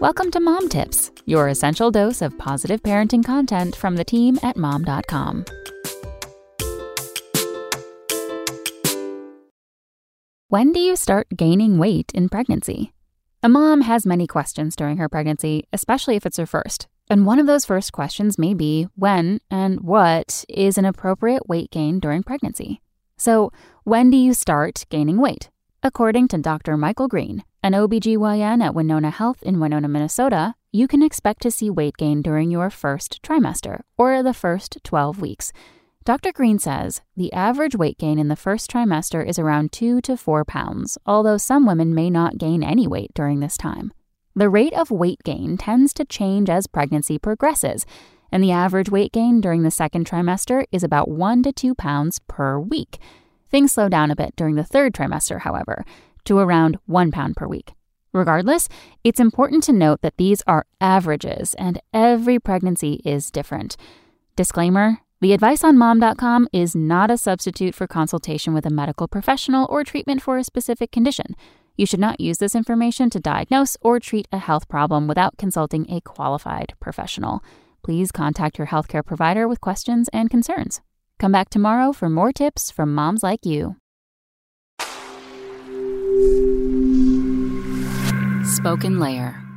Welcome to Mom Tips, your essential dose of positive parenting content from the team at mom.com. When do you start gaining weight in pregnancy? A mom has many questions during her pregnancy, especially if it's her first. And one of those first questions may be when and what is an appropriate weight gain during pregnancy? So, when do you start gaining weight? According to Dr. Michael Green, an OBGYN at Winona Health in Winona, Minnesota, you can expect to see weight gain during your first trimester, or the first 12 weeks. Dr. Green says the average weight gain in the first trimester is around 2 to 4 pounds, although some women may not gain any weight during this time. The rate of weight gain tends to change as pregnancy progresses, and the average weight gain during the second trimester is about 1 to 2 pounds per week. Things slow down a bit during the third trimester, however, to around 1 pound per week. Regardless, it's important to note that these are averages and every pregnancy is different. Disclaimer the advice on mom.com is not a substitute for consultation with a medical professional or treatment for a specific condition. You should not use this information to diagnose or treat a health problem without consulting a qualified professional. Please contact your healthcare provider with questions and concerns. Come back tomorrow for more tips from moms like you. Spoken Layer.